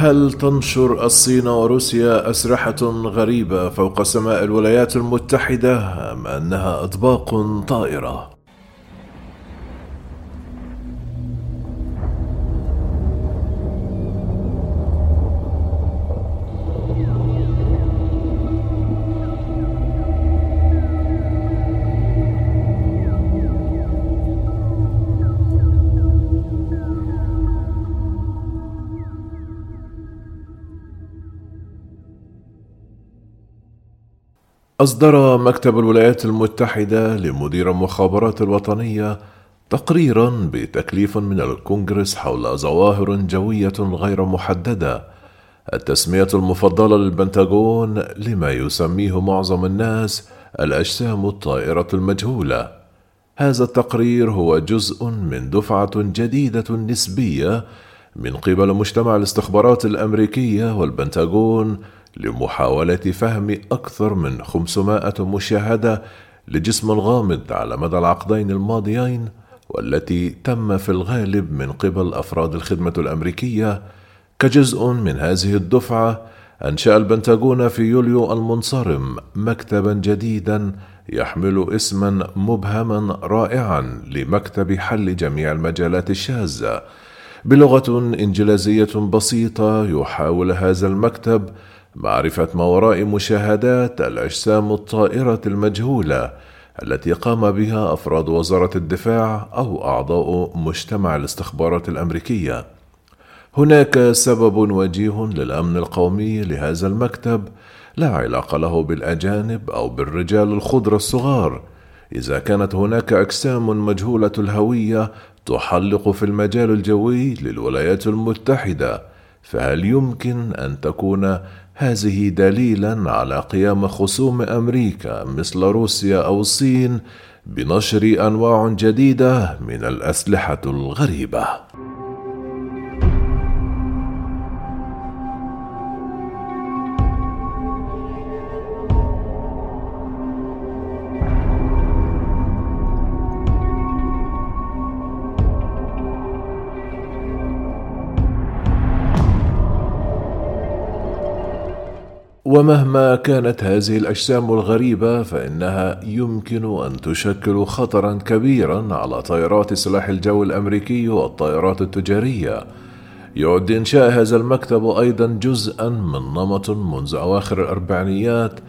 هل تنشر الصين وروسيا أسلحة غريبة فوق سماء الولايات المتحدة أم أنها أطباق طائرة؟ أصدر مكتب الولايات المتحدة لمدير المخابرات الوطنية تقريرا بتكليف من الكونغرس حول ظواهر جوية غير محددة. التسمية المفضلة للبنتاغون لما يسميه معظم الناس الأجسام الطائرة المجهولة. هذا التقرير هو جزء من دفعة جديدة نسبية من قبل مجتمع الاستخبارات الأمريكية والبنتاغون لمحاولة فهم أكثر من 500 مشاهدة لجسم الغامض على مدى العقدين الماضيين والتي تم في الغالب من قبل أفراد الخدمة الأمريكية كجزء من هذه الدفعة أنشأ البنتاغون في يوليو المنصرم مكتبا جديدا يحمل اسما مبهما رائعا لمكتب حل جميع المجالات الشاذة. بلغة إنجليزية بسيطة يحاول هذا المكتب معرفة ما وراء مشاهدات الأجسام الطائرة المجهولة التي قام بها أفراد وزارة الدفاع أو أعضاء مجتمع الاستخبارات الأمريكية. هناك سبب وجيه للأمن القومي لهذا المكتب لا علاقة له بالأجانب أو بالرجال الخضر الصغار. إذا كانت هناك أجسام مجهولة الهوية تحلق في المجال الجوي للولايات المتحدة، فهل يمكن أن تكون هذه دليلا على قيام خصوم أمريكا مثل روسيا أو الصين بنشر أنواع جديدة من الأسلحة الغريبة؟ ومهما كانت هذه الأجسام الغريبة فإنها يمكن أن تشكل خطرا كبيرا على طائرات سلاح الجو الأمريكي والطائرات التجارية. يعد إنشاء هذا المكتب أيضا جزءا من نمط منذ أواخر الأربعينيات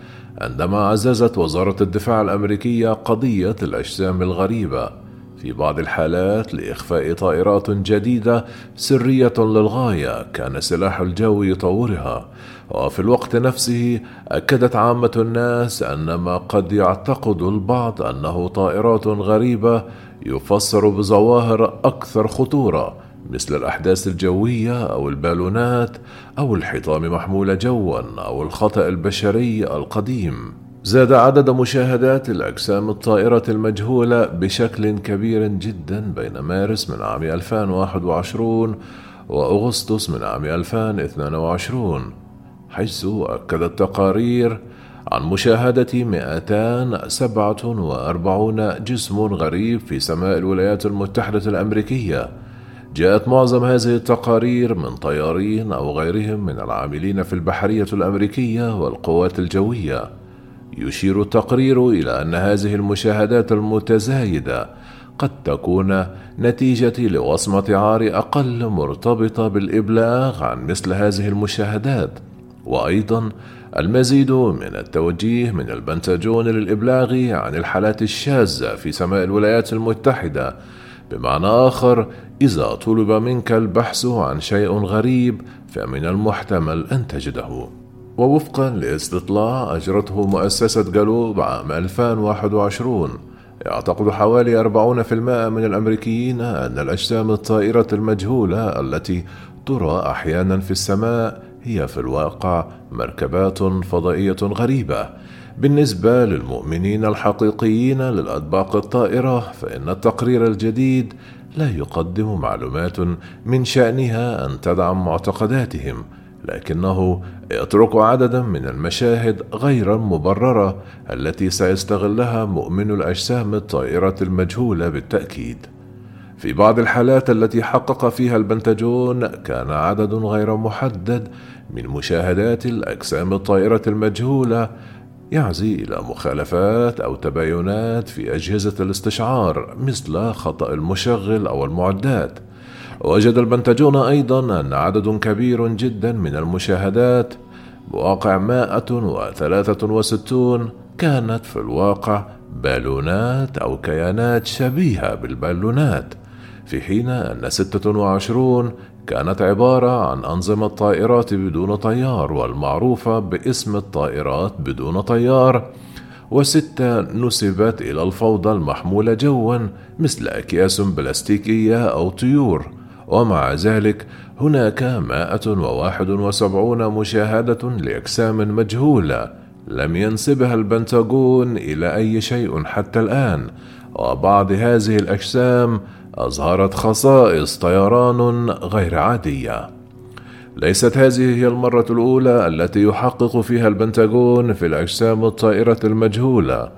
عندما عززت وزارة الدفاع الأمريكية قضية الأجسام الغريبة. في بعض الحالات لإخفاء طائرات جديدة سرية للغاية كان سلاح الجو يطورها. وفي الوقت نفسه أكدت عامة الناس أن ما قد يعتقد البعض أنه طائرات غريبة يفسر بظواهر أكثر خطورة مثل الأحداث الجوية أو البالونات أو الحطام محمولة جوا أو الخطأ البشري القديم. زاد عدد مشاهدات الأجسام الطائرة المجهولة بشكل كبير جدا بين مارس من عام 2021 وأغسطس من عام 2022 حيث أكدت تقارير عن مشاهدة 247 جسم غريب في سماء الولايات المتحدة الأمريكية. جاءت معظم هذه التقارير من طيارين أو غيرهم من العاملين في البحرية الأمريكية والقوات الجوية. يشير التقرير إلى أن هذه المشاهدات المتزايدة قد تكون نتيجة لوصمة عار أقل مرتبطة بالإبلاغ عن مثل هذه المشاهدات. وأيضا المزيد من التوجيه من البنتاجون للإبلاغ عن الحالات الشاذة في سماء الولايات المتحدة بمعنى آخر إذا طلب منك البحث عن شيء غريب فمن المحتمل أن تجده. ووفقا لاستطلاع أجرته مؤسسة جالوب عام 2021 يعتقد حوالي 40% من الأمريكيين أن الأجسام الطائرة المجهولة التي ترى أحيانا في السماء هي في الواقع مركبات فضائية غريبة. بالنسبة للمؤمنين الحقيقيين للأطباق الطائرة فإن التقرير الجديد لا يقدم معلومات من شأنها أن تدعم معتقداتهم لكنه يترك عددا من المشاهد غير المبررة التي سيستغلها مؤمن الأجسام الطائرة المجهولة بالتأكيد. في بعض الحالات التي حقق فيها البنتاجون كان عدد غير محدد من مشاهدات الأجسام الطائرة المجهولة يعزي إلى مخالفات أو تباينات في أجهزة الاستشعار مثل خطأ المشغل أو المعدات. وجد البنتاجون أيضا أن عدد كبير جدا من المشاهدات بواقع 163 كانت في الواقع بالونات أو كيانات شبيهة بالبالونات في حين أن 26 كانت عبارة عن أنظمة طائرات بدون طيار والمعروفة باسم الطائرات بدون طيار وستة نسبت إلى الفوضى المحمولة جوا مثل أكياس بلاستيكية أو طيور. ومع ذلك هناك مائة وواحد وسبعون مشاهدة لأجسام مجهولة لم ينسبها البنتاغون إلى أي شيء حتى الآن وبعض هذه الأجسام أظهرت خصائص طيران غير عادية. ليست هذه هي المرة الأولى التي يحقق فيها البنتاغون في الأجسام الطائرة المجهولة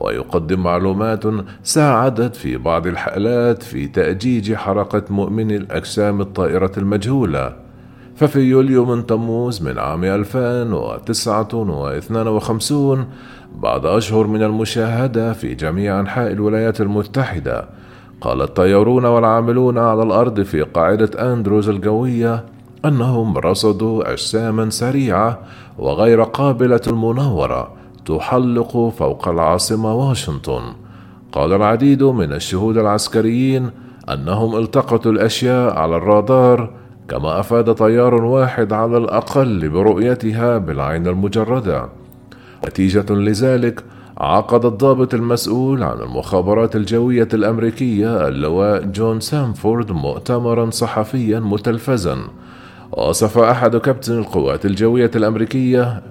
ويقدم معلومات ساعدت في بعض الحالات في تأجيج حركة مؤمن الأجسام الطائرة المجهولة. ففي يوليو من تموز من عام 2059 بعد أشهر من المشاهدة في جميع أنحاء الولايات المتحدة قال الطيارون والعاملون على الأرض في قاعدة أندروز الجوية أنهم رصدوا أجساما سريعة وغير قابلة المناورة تحلق فوق العاصمة واشنطن. قال العديد من الشهود العسكريين أنهم التقطوا الأشياء على الرادار كما أفاد طيار واحد على الأقل برؤيتها بالعين المجردة. نتيجة لذلك عقد الضابط المسؤول عن المخابرات الجوية الأمريكية اللواء جون سامفورد مؤتمرا صحفيا متلفزا. وصف أحد كابتن القوات الجوية الأمريكية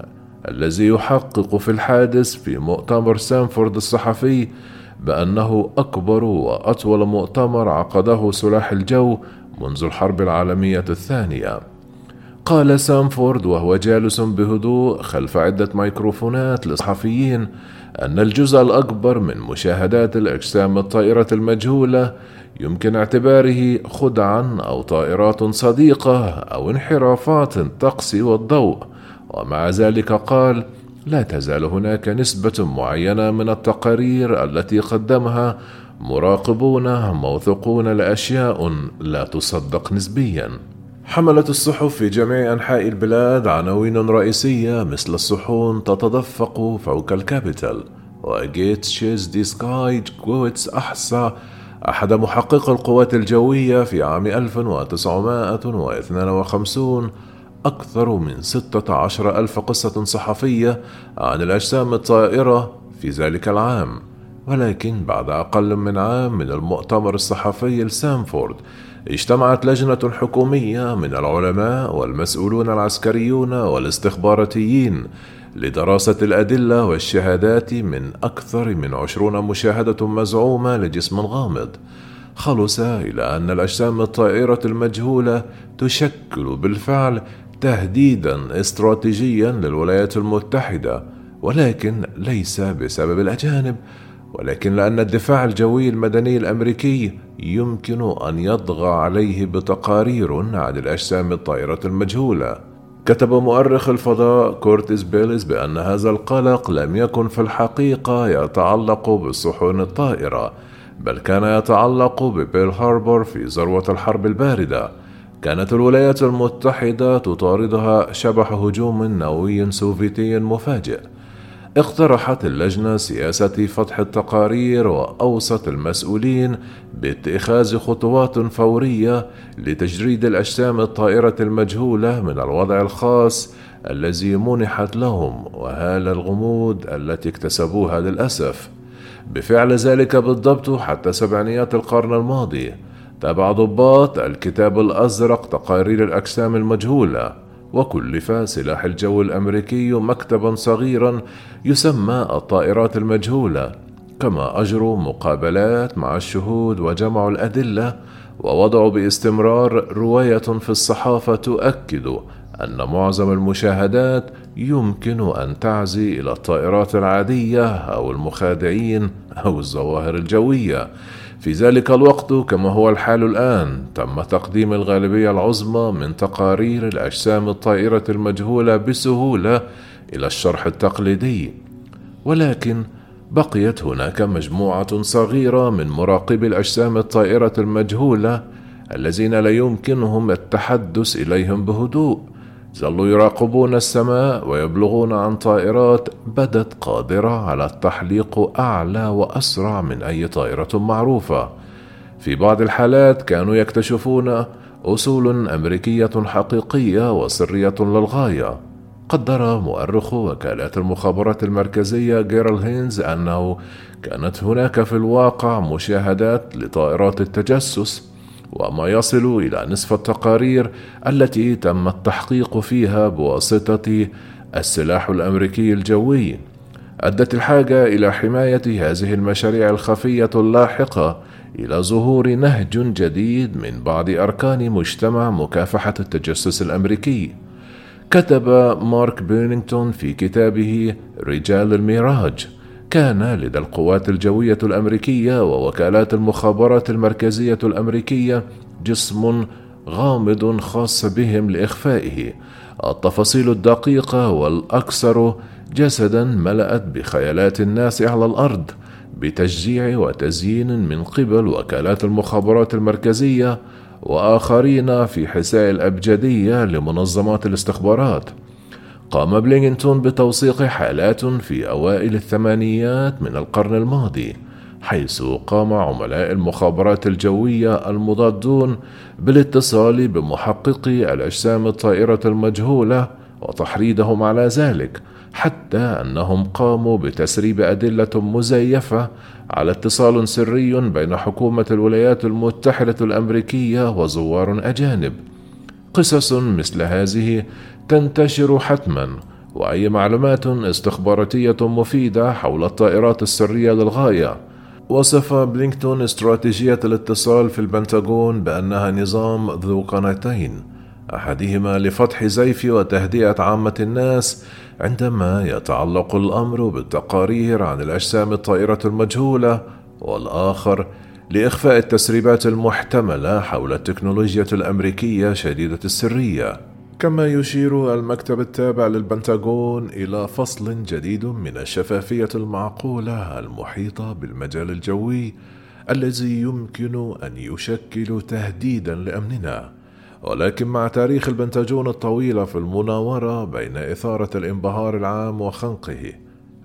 الذي يحقق في الحادث في مؤتمر سامفورد الصحفي بأنه أكبر وأطول مؤتمر عقده سلاح الجو منذ الحرب العالمية الثانية. قال سامفورد وهو جالس بهدوء خلف عدة ميكروفونات للصحفيين أن الجزء الأكبر من مشاهدات الأجسام الطائرة المجهولة يمكن اعتباره خدعا أو طائرات صديقة أو انحرافات الطقس والضوء. ومع ذلك قال لا تزال هناك نسبة معينة من التقارير التي قدمها مراقبون موثوقون لأشياء لا تصدق نسبيا. حملت الصحف في جميع أنحاء البلاد عناوين رئيسية مثل الصحون تتدفق فوق الكابيتال و jet chases the sky quests أحصى أحد محقق القوات الجوية في عام 1952 أكثر من 16 ألف قصة صحفية عن الأجسام الطائرة في ذلك العام ولكن بعد أقل من عام من المؤتمر الصحفي لسانفورد اجتمعت لجنة حكومية من العلماء والمسؤولون العسكريون والاستخباراتيين لدراسة الأدلة والشهادات من أكثر من عشرون مشاهدة مزعومة لجسم غامض خلص إلى أن الأجسام الطائرة المجهولة تشكل بالفعل تهديدا استراتيجيا للولايات المتحدة ولكن ليس بسبب الأجانب ولكن لأن الدفاع الجوي المدني الأمريكي يمكن أن يطغى عليه بتقارير عن الأجسام الطائرة المجهولة. كتب مؤرخ الفضاء كورتيس بيليس بأن هذا القلق لم يكن في الحقيقة يتعلق بالصحون الطائرة، بل كان يتعلق ببيرل هاربور في ذروة الحرب الباردة. كانت الولايات المتحدة تطاردها شبح هجوم نووي سوفيتي مفاجئ. اقترحت اللجنة سياسة فتح التقارير وأوصت المسؤولين باتخاذ خطوات فورية لتجريد الأجسام الطائرة المجهولة من الوضع الخاص الذي منحت لهم وهالة الغموض التي اكتسبوها للأسف بفعل ذلك بالضبط حتى سبعينيات القرن الماضي تابع ضباط الكتاب الأزرق تقارير الأجسام المجهولة وكلف سلاح الجو الأمريكي مكتبا صغيرا يسمى الطائرات المجهولة كما أجروا مقابلات مع الشهود وجمعوا الأدلة ووضعوا باستمرار رواية في الصحافة تؤكد أن معظم المشاهدات يمكن أن تعزي إلى الطائرات العادية أو المخادعين أو الظواهر الجوية. في ذلك الوقت كما هو الحال الآن تم تقديم الغالبية العظمى من تقارير الأجسام الطائرة المجهولة بسهولة إلى الشرح التقليدي. ولكن بقيت هناك مجموعة صغيرة من مراقبي الأجسام الطائرة المجهولة الذين لا يمكنهم التحدث إليهم بهدوء. ظلوا يراقبون السماء ويبلغون عن طائرات بدت قادرة على التحليق أعلى وأسرع من أي طائرة معروفة. في بعض الحالات كانوا يكتشفون أصول أمريكية حقيقية وسرية للغاية. قدر مؤرخ وكالات المخابرات المركزية جيرل هينز أنه كانت هناك في الواقع مشاهدات لطائرات التجسس وما يصل إلى نصف التقارير التي تم التحقيق فيها بواسطة السلاح الأمريكي الجوي. أدت الحاجة إلى حماية هذه المشاريع الخفية اللاحقة إلى ظهور نهج جديد من بعض أركان مجتمع مكافحة التجسس الأمريكي. كتب مارك بيرنينغتون في كتابه رجال الميراج كان لدى القوات الجوية الأمريكية ووكالات المخابرات المركزية الأمريكية جسم غامض خاص بهم لإخفائه. التفاصيل الدقيقة والأكثر جسدا ملأت بخيالات الناس على الأرض بتشجيع وتزيين من قبل وكالات المخابرات المركزية وآخرين في حساء الأبجدية لمنظمات الاستخبارات. قام بلينغتون بتوثيق حالات في أوائل الثمانينات من القرن الماضي حيث قام عملاء المخابرات الجوية المضادون بالاتصال بمحققي الأجسام الطائرة المجهولة وتحريضهم على ذلك حتى أنهم قاموا بتسريب أدلة مزيفة على اتصال سري بين حكومة الولايات المتحدة الأمريكية وزوار أجانب. قصص مثل هذه تنتشر حتما وأي معلومات استخباراتية مفيدة حول الطائرات السرية للغاية. وصف بلينكتون استراتيجية الاتصال في البنتاغون بأنها نظام ذو قناتين أحدهما لفتح زيف وتهدئة عامة الناس عندما يتعلق الأمر بالتقارير عن الأجسام الطائرة المجهولة والآخر لإخفاء التسريبات المحتملة حول التكنولوجيا الأمريكية شديدة السرية. كما يشير المكتب التابع للبنتاغون إلى فصل جديد من الشفافية المعقولة المحيطة بالمجال الجوي الذي يمكن أن يشكل تهديدا لأمننا. ولكن مع تاريخ البنتاجون الطويل في المناورة بين إثارة الانبهار العام وخنقه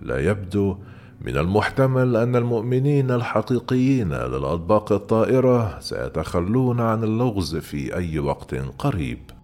لا يبدو من المحتمل أن المؤمنين الحقيقيين للأطباق الطائرة سيتخلون عن اللغز في أي وقت قريب.